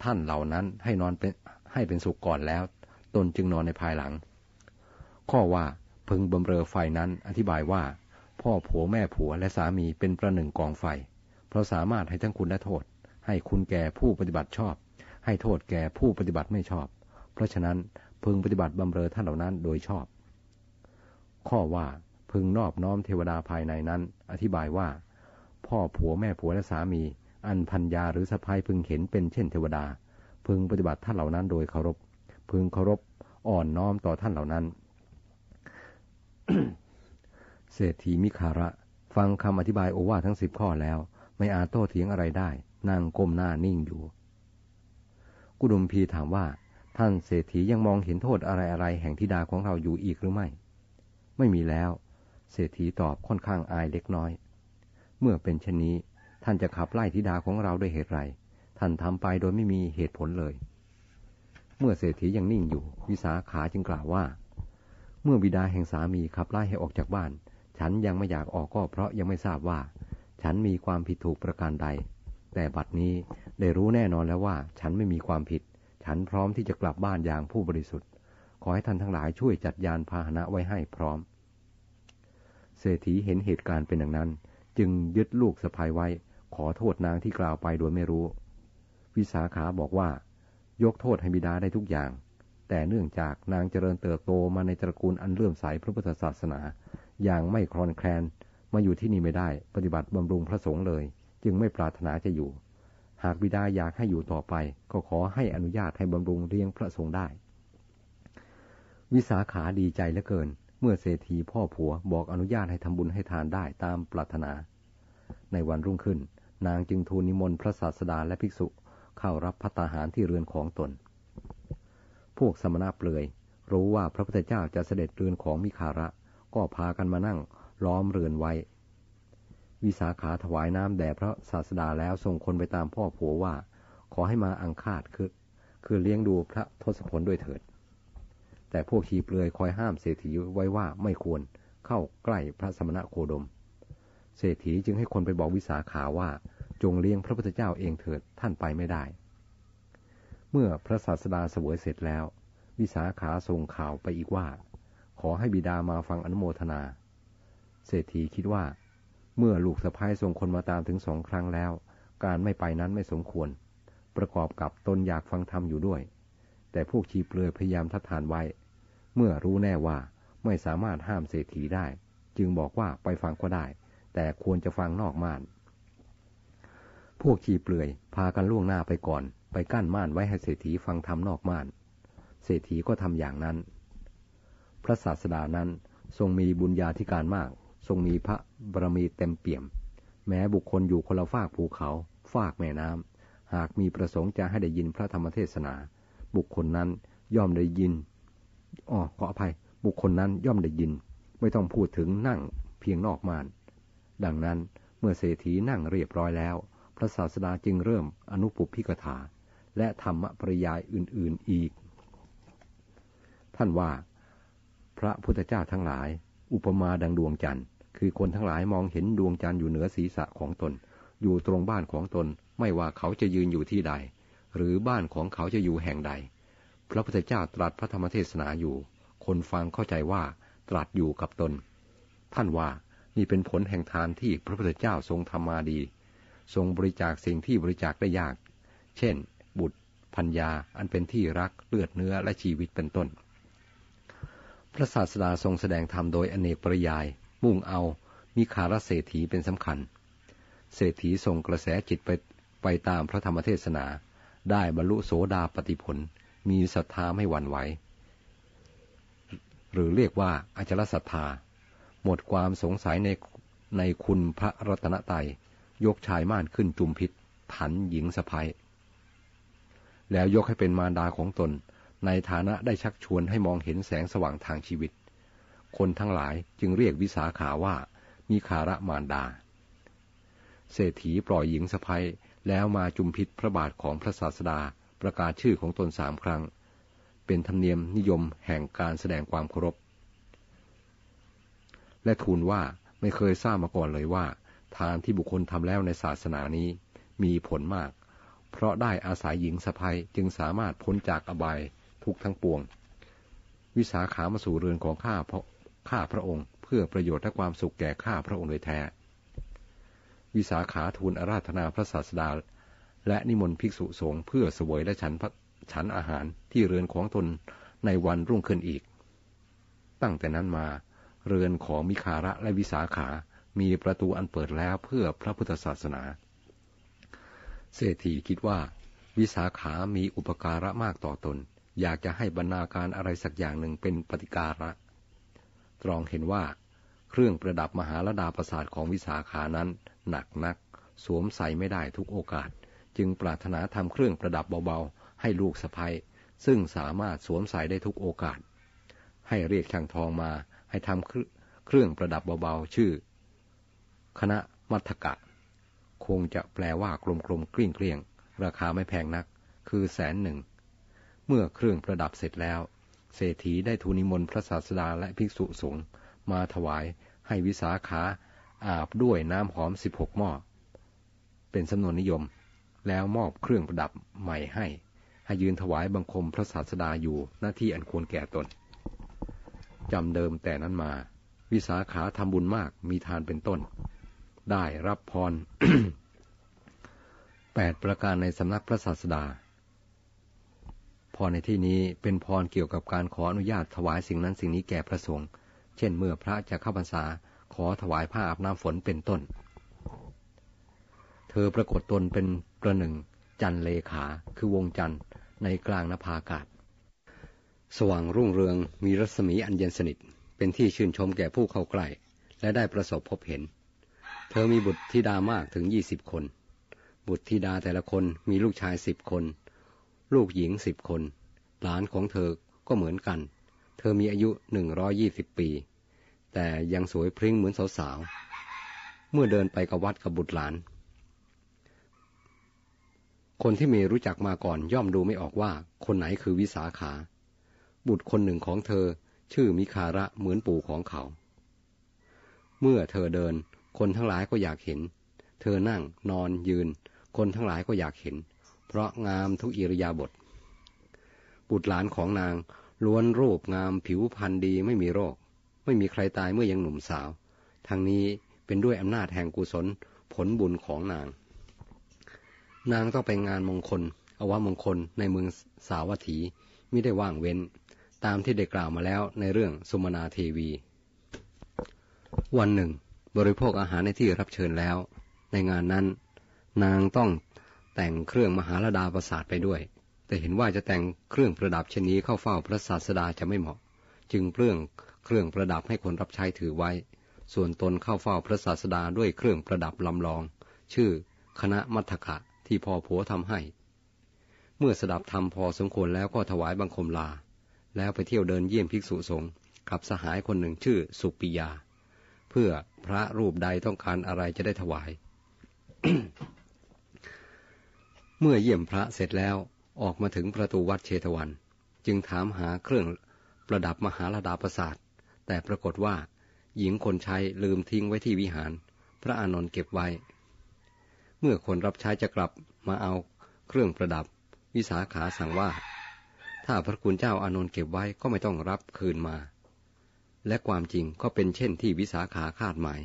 ท่านเหล่านั้นให้นอนเป็นให้เป็นสุขก่อนแล้ว ตนจึงนอนในภายหลัง ข้อว่าพึงบำเรอไฟนั้นอธิบายว่า พ่อผัวแม่ผัวและสามีเป็นประหนึ่งกองไฟ เราสามารถให้ทั้งคุณและโทษ ให้คุณแก่ผู้ปฏิบัติชอบ ให้โทษแก่ผู้ปฏิบัติไม่ชอบ เพราะฉะนั้นพึงปฏิบัติบำเรอท่านเหล่านั้นโดยชอบ ข้อว่าพึงนอบน้อมเทวดาภายในนั้น อธิบายว่า พ่อผัวแม่ผัวและสามี อันพัญญาหรือสะพายพึงเห็นเป็นเช่นเทวดา พึงปฏิบัติท่านเหล่านั้นโดยเคารพ พึงเคารพอ่อนน้อมต่อท่านเหล่านั้น เศรษฐีมิคาระ ฟังคำอธิบายโอวาททั้งสิบข้อแล้ว ไม่อาจโต้เถียงอะไรได้ นั่งก้มหน้านิ่งอยู่ กุดุมพีถามว่า ท่านเศรษฐียังมองเห็นโทษอะไรอะไรแห่งทิดาของเราอยู่อีกหรือไม่ ไม่มีแล้ว เศรษฐีตอบค่อนข้างอายเล็กน้อย เมื่อเป็นเช่นนี้ ท่านจะขับไล่ทิดาของเราด้วยเหตุไร ท่านทำไปโดยไม่มีเหตุผลเลย เมื่อเศรษฐียังนิ่งอยู่ วิสาขาจึงกล่าวว่า เมื่อบิดาแห่งสามีขับไล่ให้ออกจากบ้าน ฉันยังไม่อยากออกก็เพราะยังไม่ทราบว่า ฉันมีความผิดถูกประการใด แต่บัดนี้ได้รู้แน่นอนแล้วว่า ฉันไม่มีความผิด ฉันพร้อมที่จะกลับบ้านอย่างผู้บริสุทธิ์ ขอให้ท่านทั้งหลายช่วยจัดยานพาหนะไว้ให้พร้อม เศรษฐีเห็นเหตุการณ์เป็นอย่างนั้น จึงยึดลูกสะพายไว้ ขอโทษนางที่กล่าวไปโดยไม่รู้ วิสาขาบอกว่า ยกโทษให้บิดาได้ทุกอย่าง แต่เนื่องจากนางเจริญเติบโตมาในตระกูลอันเลื่อมใสพระพุทธศาสนา อย่างไม่คลอนแคลน มาอยู่ที่นี่ไม่ได้ ปฏิบัติบำรุงพระสงฆ์เลย จึงไม่ปรารถนาจะอยู่ หากบิดาอยากให้อยู่ต่อไป ก็ขอให้อนุญาตให้บำรุงเลี้ยงพระสงฆ์ได้ วิสาขาดีใจเหลือเกิน เมื่อเศรษฐีพ่อผัวบอกอนุญาตให้ทำบุญให้ทานได้ตามปรารถนา ในวันรุ่งขึ้น นางจึงทูลนิมนต์พระศาสดาและภิกษุเข้ารับพัตาหารที่เรือนของตน พวกสมณะเปลือยรู้ว่าพระพุทธเจ้าจะเสด็จเรือนของมิคาระ ก็พากันมานั่ง ล้อมเรือนไว้ วิสาขาถวายน้ำแด่พระศาสดาแล้วส่งคนไปตามพ่อผัวว่า ขอให้มาอังคาดคือ คือเลี้ยงดูพระทศพลด้วยเถิด แต่พวกขีเปลือยคอยห้ามเศรษฐีไว้ว่าไม่ควรเข้าใกล้พระสมณะโคดม เศรษฐีจึงให้คนไปบอกวิสาขาว่าจงเลี้ยงพระพุทธเจ้าเองเถิดท่านไปไม่ได้ เมื่อพระศาสดาเสวยเสร็จแล้ว วิสาขาส่งข่าวไปอีกว่า ขอให้บิดามาฟังอนุโมทนา เศรษฐีคิดว่า เมื่อลูกสะพ้ายส่งคนมาตามถึงสองครั้งแล้ว การไม่ไปนั้นไม่สมควร ประกอบกับตนอยากฟังธรรมอยู่ด้วย แต่พวกชีเปลือยพยายามทัดทานไว้ เมื่อรู้แน่ว่าไม่สามารถห้ามเศรษฐีได้ จึงบอกว่าไปฟังก็ได้ แต่ควรจะฟังนอกม่าน พวกชีเปลือยพากันล่วงหน้าไปก่อน ไปกั้นม่านไว้ให้เศรษฐีฟังธรรมนอกม่าน เศรษฐีก็ทำอย่างนั้น พระศาสดานั้นทรงมีบุญญาธิการมาก ทรงมีพระบารมีเต็มเปี่ยม แม้บุคคลอยู่คนละฝากภูเขา ฝากแม่น้ำหากมีประสงค์จะให้ได้ยินพระธรรมเทศนา บุคคลนั้นย่อมได้ยินอ๋อขออภัย บุคคลนั้นย่อมได้ยิน ไม่ต้องพูดถึงนั่งเพียงนอกม่าน ดังนั้นเมื่อเศรษฐีนั่งเรียบร้อยแล้ว พระศาสดาจึงเริ่มอนุปุพิกถา และธรรมปริยายอื่น ๆอีก ท่านว่า พระพุทธเจ้าทั้งหลาย อุปมาดังดวงจันทร์ คือคนทั้งหลายมองเห็นดวงจันทร์อยู่เหนือศีรษะของตน อยู่ตรงบ้านของตน ไม่ว่าเขาจะยืนอยู่ที่ใด หรือบ้านของเขาจะอยู่แห่งใด พระพุทธเจ้าตรัสพระธรรมเทศนาอยู่ คนฟังเข้าใจว่าตรัสอยู่กับตน ท่านว่านี่เป็นผลแห่งทานที่พระพุทธเจ้าทรงทำมาดี ทรงบริจาคสิ่งที่บริจาคได้ยาก เช่น บุตรพัญญาอันเป็นที่รักเลือดเนื้อและชีวิตเป็นต้น พระศาสดาทรงแสดงธรรมโดยอเนกปริยาย มุ่งเอามีคารเศรษฐีเป็นสำคัญ เศรษฐีทรงกระแสจิตไปไปตามพระธรรมเทศนา ได้บรรลุโสดาปติผล มีศรัทธาไม่หวั่นไหว หรือเรียกว่าอจรศรัทธา หมดความสงสัยในในคุณพระรัตนตรัย ยกชายม่านขึ้นจุมพิษถันหญิงสะพายแล้วยกให้เป็นมารดาของตน ในฐานะได้ชักชวนให้มองเห็นแสงสว่างทางชีวิต คนทั้งหลายจึงเรียกวิสาขาว่ามีคาระมารดา เศรษฐีปล่อยหญิงสะพายแล้วมาจุมพิษพระบาทของพระศาสดาประกาศชื่อของตนสามครั้ง เป็นธรรมเนียมนิยมแห่งการแสดงความเคารพ และทูลว่าไม่เคยทราบมาก่อนเลยว่า ทานที่บุคคลทำแล้วในศาสนานี้มีผลมาก เพราะได้อาศัยหญิงสะพ้ยจึงสามารถพ้นจากอบายทุกทั้งปวง วิสาขามาสู่เรือนของข้าเพราะ ข้าพระองค์ เพื่อประโยชน์และความสุขแก่ข้าพระองค์โดยแท้ วิสาขาทูลอาราธนาพระศาสดา และนิมนต์ภิกษุสงฆ์เพื่อเสวยและฉันฉันอาหารที่เรือนของตนในวันรุ่งขึ้นอีก ตั้งแต่นั้นมาเรือนของมิคาระและวิสาขามีประตูอันเปิดแล้วเพื่อพระพุทธศาสนา เศรษฐีคิดว่า วิสาขามีอุปการะมากต่อตน อยากจะให้บรรณาการอะไรสักอย่างหนึ่งเป็นปฏิการะ ตรองเห็นว่า เครื่องประดับมหาลดาประสาทของวิสาขานั้น หนักนัก สวมใส่ไม่ได้ทุกโอกาส จึงปรารถนาทำเครื่องประดับเบาๆ ให้ลูกสะพ้ยซึ่งสามารถสวมใส่ได้ทุกโอกาส ให้เรียกช่างทองมาให้ทำเครื่องประดับเบาๆ ชื่อ คณะมัทกะ คงจะแปลว่ากลมๆกลิ้งเกลี้ยง ราคาไม่แพงนัก คือแสนหนึ่ง เมื่อเครื่องประดับเสร็จแล้ว เศรษฐีได้ทูลนิมนต์พระศาสดาและภิกษุสงฆ์มาถวายให้วิสาขาอาบด้วยน้ำหอมสิบหกหม้อ เป็นสำนวนนิยม แล้วมอบเครื่องประดับใหม่ให้ ให้ยืนถวายบังคมพระศาสดาอยู่หน้าที่อันควรแก่ตนจำเดิมแต่นั้นมา วิสาขาทำบุญมากมีทานเป็นต้น ได้รับพรแปดประการในสำนักพระศาสดา พรในที่นี้เป็นพรเกี่ยวกับการขออนุญาตถวายสิ่งนั้นสิ่งนี้แก่พระสงฆ์ เช่นเมื่อพระจะเข้าพรรษาขอถวายผ้าอาบน้ำฝนเป็นต้น เธอปรากฏตนเป็นประหนึ่ง จันเลขาคือวงจันทร์ในกลางนภาอากาศ สว่างรุ่งเรืองมีรัศมีอันเย็นสนิท เป็นที่ชื่นชมแก่ผู้เข้าใกล้ และได้ประสบพบเห็น เธอมีบุตรธิดามากถึงยี่สิบคน บุตรธิดาแต่ละคนมีลูกชายสิบคน ลูกหญิงสิบคน หลานของเธอก็เหมือนกัน เธอมีอายุหนึ่งร้อยี่สิบปี แต่ยังสวยพริ้งเหมือนสาวๆ เมื่อเดินไปกับวัดกับบุตรหลาน คนที่มีรู้จักมาก่อนย่อมดูไม่ออกว่าคนไหนคือวิสาขา บุตรคนหนึ่งของเธอชื่อมิคาระเหมือนปู่ของเขา เมื่อเธอเดิน คนทั้งหลายก็อยากเห็น เธอนั่งนอนยืน คนทั้งหลายก็อยากเห็น เพราะงามทุกอิริยาบถบุตรหลานของนางล้วนรูปงามผิวพรรณดีไม่มีโรค ไม่มีใครตายเมื่อยังหนุ่มสาวทั้งนี้เป็นด้วยอำนาจแห่งกุศลผลบุญของนาง นางต้องไปงานมงคล อวมงคลในเมืองสาวัตถีไม่ได้ว่างเว้น ตามที่ได้กล่าวมาแล้วในเรื่องสุมนาเทวี วันหนึ่ง บริโภคอาหารในที่รับเชิญแล้ว ในงานนั้น นางต้อง แต่งเครื่องมหาลดาประสาทไปด้วย แต่เห็นว่าจะแต่งเครื่องประดับชนี้เข้าเฝ้าพระศาสดาจะไม่เหมาะ จึงเปลื้องเครื่องประดับให้คนรับใช้ถือไว้ ส่วนตนเข้าเฝ้าพระศาสดาด้วยเครื่องประดับลำลอง ชื่อคณะมัทกะที่พ่อผัวทำให้ เมื่อสดับธรรมพอสมควรแล้วก็ถวายบังคมลา แล้วไปเที่ยวเดินเยี่ยมภิกษุสงฆ์กับสหายคนหนึ่งชื่อสุปิยา เพื่อพระรูปใดต้องการอะไรจะได้ถวาย เมื่อเยี่ยมพระเสร็จแล้วออกมาถึงประตูวัดเชตวัน จึงถามหาเครื่องประดับมหาลดาประสาท แต่ปรากฏว่า หญิงคนใช้ลืมทิ้งไว้ที่วิหาร พระอานนท์เก็บไว้ เมื่อคนรับใช้จะกลับมาเอาเครื่องประดับ วิสาขาสั่งว่า ถ้าพระคุณเจ้าอานนท์เก็บไว้ก็ไม่ต้องรับคืนมา และความจริงก็เป็นเช่นที่วิสาขาคาดหมาย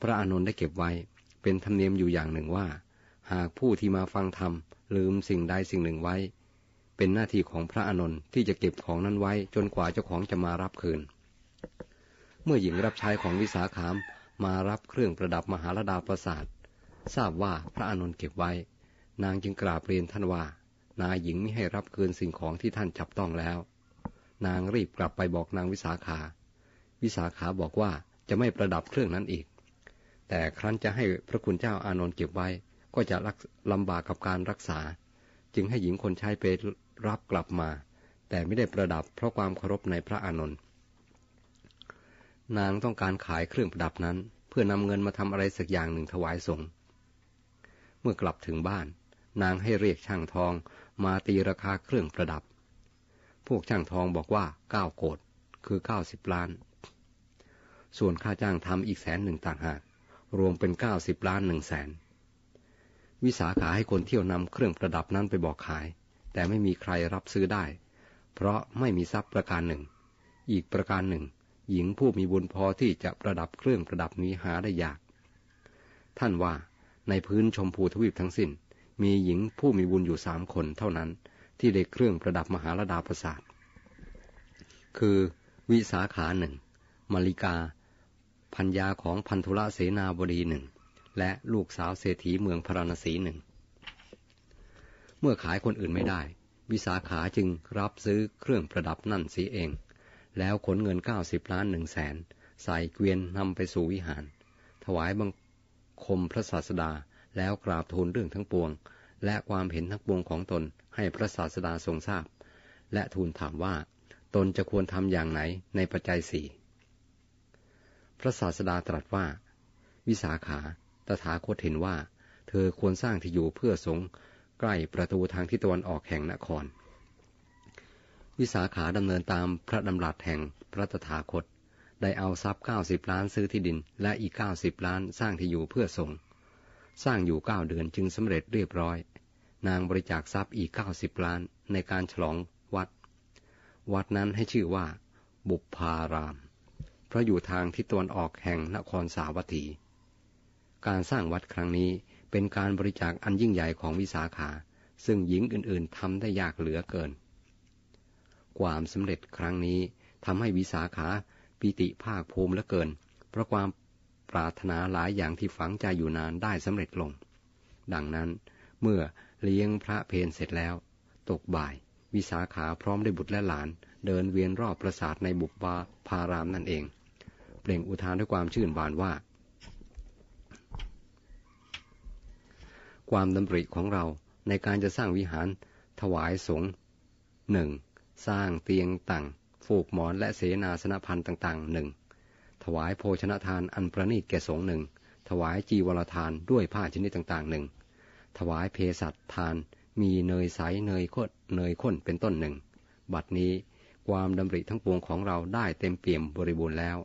พระอานนท์ได้เก็บไว้เป็นธรรมเนียมอยู่อย่างหนึ่งว่า หากผู้ที่มาฟังธรรมลืมสิ่งใดสิ่งหนึ่งไว้ เป็นหน้าที่ของพระอานนท์ที่จะเก็บของนั้นไว้จนกว่าเจ้าของจะมารับคืน เมื่อหญิงรับใช้ของวิสาขามมารับเครื่องประดับมหาลดาประสาท ทราบว่าพระอานนท์เก็บไว้ นางจึงกราบเรียนท่านว่า นายหญิงไม่ให้รับคืนสิ่งของที่ท่านจับต้องแล้ว นางรีบกลับไปบอกนางวิสาขา วิสาขาบอกว่าจะไม่ประดับเครื่องนั้นอีก แต่ครั้นจะให้พระคุณเจ้าอานนท์เก็บไว้ ก็จะลำบากกับการรักษา จึงให้หญิงคนใช้ไปรับกลับมา แต่ไม่ได้ประดับเพราะความเคารพในพระอานนท์นางต้องการขายเครื่องประดับนั้น เพื่อนำเงินมาทำอะไรสักอย่างหนึ่งถวายสงฆ์มื่อกลับถึงบ้าน นางให้เรียกช่างทองมาตีราคาเครื่องประดับ พวกช่างทองบอกว่าเก้าโกดคือเก้าสิบล้าน ส่วนค่าจ้างทำอีกแสนหนึ่งต่างหากรวมเป็นเก้าสิบล้านหนึ่งแสน วิสาขาให้คนเที่ยวนำเครื่องประดับนั้นไปบอกขาย แต่ไม่มีใครรับซื้อได้ เพราะไม่มีทรัพย์ประการหนึ่ง อีกประการหนึ่ง หญิงผู้มีบุญพอที่จะประดับเครื่องประดับนี้หาได้ยาก ท่านว่าในพื้นชมพูทวีปทั้งสิน้น มีหญิงผู้มีบุญอยู่สามคนเท่านั้น ที่ได้เครื่องประดับมหาลดาประสาท คือวิสาขาหนึ่งมาริกา พัญญาของพันธุระเสนาบดีหนึ่ง และลูกสาวเศรษฐีเมืองพราณสีหนึ่ง เมื่อขายคนอื่นไม่ได้ วิสาขาจึงรับซื้อเครื่องประดับนั่นสีเอง แล้วขนเงินเก้าสิบล้านหนึ่งแสนใส่เกวียนนำไปสู่วิหาร ถวายบังคมพระศาสดาแล้วกราบทูลเรื่องทั้งปวง และความเห็นทั้งปวงของตนให้พระศาสดาทรงทราบ และทูลถามว่า ตนจะควรทำอย่างไหนในปัจจัยสี่พระศาสดาตรัสว่า วิสาขา ตถาคตเห็นว่า เธอควรสร้างที่อยู่เพื่อสงใกล้ประตูทางทิศตะวันออกแห่งนคร วิสาขาดำเนินตามพระดำรัสแห่งพระตถาคต ได้เอาทรัพย์เก้าสิบล้านซื้อที่ดิน และอีกเก้าสิบล้านสร้างที่อยู่เพื่อสงสร้างอยู่เก้าเดือนจึงสำเร็จเรียบร้อย นางบริจาคทรัพย์อีกเก้าสิบล้านในการฉลองวัด วัดนั้นให้ชื่อว่า บุพาราม เพราะอยู่ทางทิศตะวันออกแห่งนครสาวัตถี การสร้างวัดครั้งนี้เป็นการบริจาคอันยิ่งใหญ่ของวิสาขา ซึ่งหญิงอื่นๆทำได้ยากเหลือเกิน ความสำเร็จครั้งนี้ทำให้วิสาขาปิติภาคภูมิเหลือเกิน เพราะความปรารถนาหลายอย่างที่ฝังใจอยู่นานได้สำเร็จลง ดังนั้นเมื่อเลี้ยงพระเพนเสร็จแล้ว ตกบ่าย วิสาขาพร้อมด้วยบุตรและหลาน เดินเวียนรอบปราสาทในบุปบาพารามนั่นเอง เปล่งอุทานด้วยความชื่นบานว่า ความดำริของเราในการจะสร้างวิหาร ถวายสงฆ์หนึ่งสร้างเตียงต่างฟูกหมอนและเสนาสนพันธ์ต่างๆหนึ่งถวายโภชนทานอันประณีตแก่สงฆ์หนึ่งถวายจีวรทานด้วยผ้าชนิดต่างๆหนึ่งถวายเพสัตทานมีเนยใสเนยข้นเนยข้นเป็นต้นหนึ่ง บัดนี้ความดำริทั้งปวงของเราได้เต็มเปี่ยมบริบูรณ์แล้ว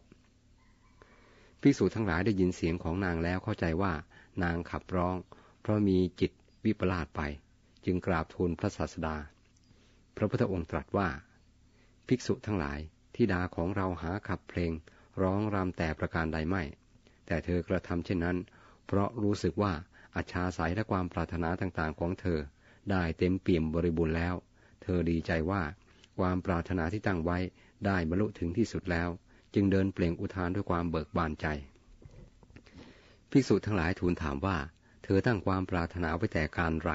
ภิกษุทั้งหลายได้ยินเสียงของนางแล้วเข้าใจว่า นางขับร้อง เพราะมีจิตวิปลาสไป จึงกราบทูลพระศาสดา พระพุทธองค์ตรัสว่า ภิกษุทั้งหลายที่ดาของเราหาขับเพลง ร้องรำแต่ประการใดไม่ แต่เธอกระทำเช่นนั้น เพราะรู้สึกว่าอัจฉาสายและความปรารถนาต่างๆของเธอ ได้เต็มเปี่ยมบริบูรณ์แล้ว เธอดีใจว่าความปรารถนาที่ตั้งไว้ได้บรรลุถึงที่สุดแล้ว จึงเดินเปล่งอุทานด้วยความเบิกบานใจ ภิกษุทั้งหลายทูลถามว่า อตั้งความปรารถนาไว้แต่การไร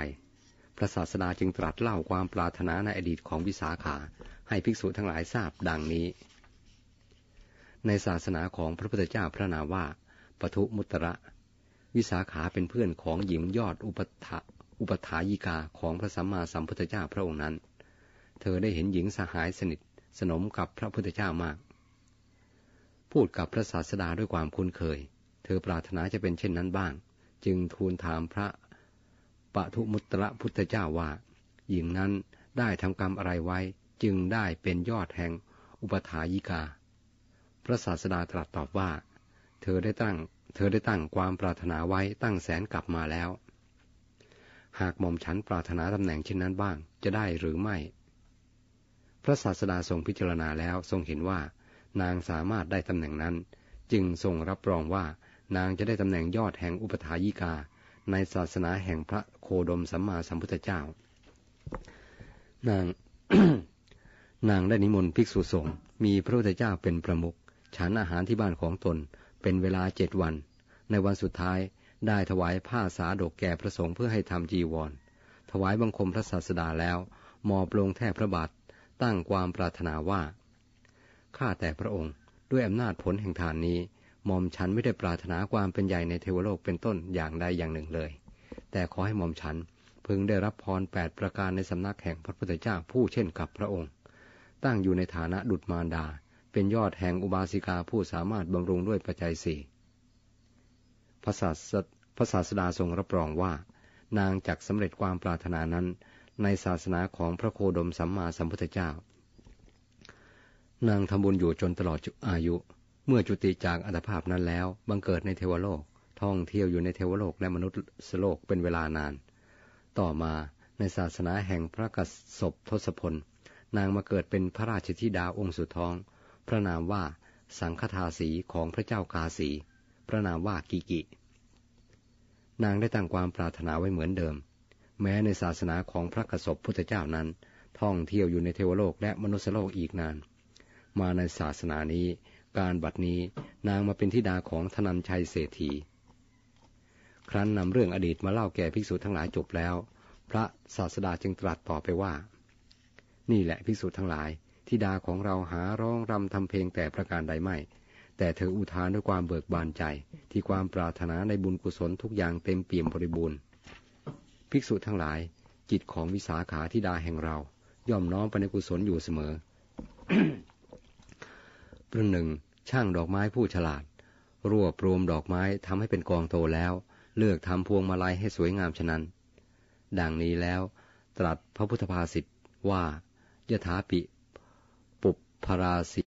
พระศาสดาจึงตรัสเล่าความปรารถนาในอดีตของวิสาขา ให้ภิกษุทั้งหลายทราบดังนี้ ในศาสนาของพระพุทธเจ้าพระนาว่าปทุมุตระ วิสาขาเป็นเพื่อนของหญิงยอดอุปถาอุปถายิกาของพระสัมมาสัมพุทธเจ้าพระองค์นั้น เธอได้เห็นหญิงสหายสนิทสนมกับพระพุทธเจ้ามาก พูดกับพระศาสดาด้วยความคุ้นเคย เธอปรารถนาจะเป็นเช่นนั้นบ้าง จึงทูลถามพระปทุมุตระพุทธเจ้าว่า หญิงนั้นได้ทำกรรมอะไรไว้ จึงได้เป็นยอดแห่งอุปถายิกา พระศาสดาตรัสตอบว่า เธอได้ตั้ง เธอได้ตั้งความปรารถนาไว้ตั้งแสนกลับมาแล้ว หากหม่อมฉันปรารถนาตำแหน่งเช่นนั้นบ้างจะได้หรือไม่ พระศาสดาทรงพิจารณาแล้วทรงเห็นว่า นางสามารถได้ตำแหน่งนั้น จึงทรงรับรองว่า นางจะได้ตำแหน่งยอดแห่งอุปถายิกา ในศาสนาแห่งพระโคดมสัมมาสัมพุทธเจ้า นางนางได้นิมนต์ภิกษุสงฆ์มีพระพุทธเจ้าเป็นประมุขฉันอาหารที่บ้านของตนเป็นเวลาเจ็ดวัน ในวันสุดท้ายได้ถวายผ้าสาดกแก่พระสงฆ์เพื่อให้ทำจีวร ถวายบังคมพระศาสดาแล้วมอบลงแทบพระบาทตั้งความปรารถนาว่าข้าแต่พระองค์ด้วยอำนาจผลแห่งทานนี้ หม่อมฉันไม่ได้ปรารถนาความเป็นใหญ่ในเทวโลกเป็นต้นอย่างใดอย่างหนึ่งเลย แต่ขอให้หม่อมฉันพึงได้รับพรแปดประการในสำนักแห่งพระพุทธเจ้าผู้เช่นกับพระองค์ ตั้งอยู่ในฐานะดุจมารดา เป็นยอดแห่งอุบาสิกาผู้สามารถบำรุงด้วยปัจจัยสี่พระศาสพระศาสดาทรงรับรองว่า นางจักสำเร็จความปรารถนานั้น ในศาสนาของพระโคดมสัมมาสัมพุทธเจ้า นางทำบุญอยู่จนตลอดอายุ เมื่อจุติจากอัตภาพนั้นแล้วบังเกิดในเทวโลก ท่องเที่ยวอยู่ในเทวโลกและมนุษย์สโลกเป็นเวลานาน ต่อมาในศาสนาแห่งพระกสบทศพล นางมาเกิดเป็นพระราชธิดาองค์สุดท้อง พระนามว่าสังฆทาสีของพระเจ้ากาสี พระนามว่ากิกิ นางได้ตั้งความปรารถนาไว้เหมือนเดิม แม้ในศาสนาของพระกสบพุทธเจ้านั้น ท่องเที่ยวอยู่ในเทวโลกและมนุษยโลกอีกนาน มาในศาสนานี้ การบัดนี้นางมาเป็นธิดาของธนันชัยเศรษฐี ครั้นนำเรื่องอดีตมาเล่าแก่ภิกษุทั้งหลายจบแล้ว พระศาสดาจึงตรัสต่อไปว่า นี่แหละภิกษุทั้งหลายธิดาของเราหาร้องรำทำเพลงแต่ประการใดไม่ แต่เธออุทานด้วยความเบิกบานใจ ที่ความปรารถนาในบุญกุศลทุกอย่างเต็มเปี่ยมบริบูรณ์ ภิกษุทั้งหลาย จิตของวิสาขาธิดาแห่งเรา ย่อมน้อมไปในกุศลอยู่เสมอประหนึ่ง ช่างดอกไม้ผู้ฉลาด รวบรวมดอกไม้ทำให้เป็นกองโตแล้ว เลือกทำพวงมาลัยให้สวยงามฉะนั้น ดังนี้แล้วตรัสพระพุทธภาษิตว่ายถาปิ ปุพราสิ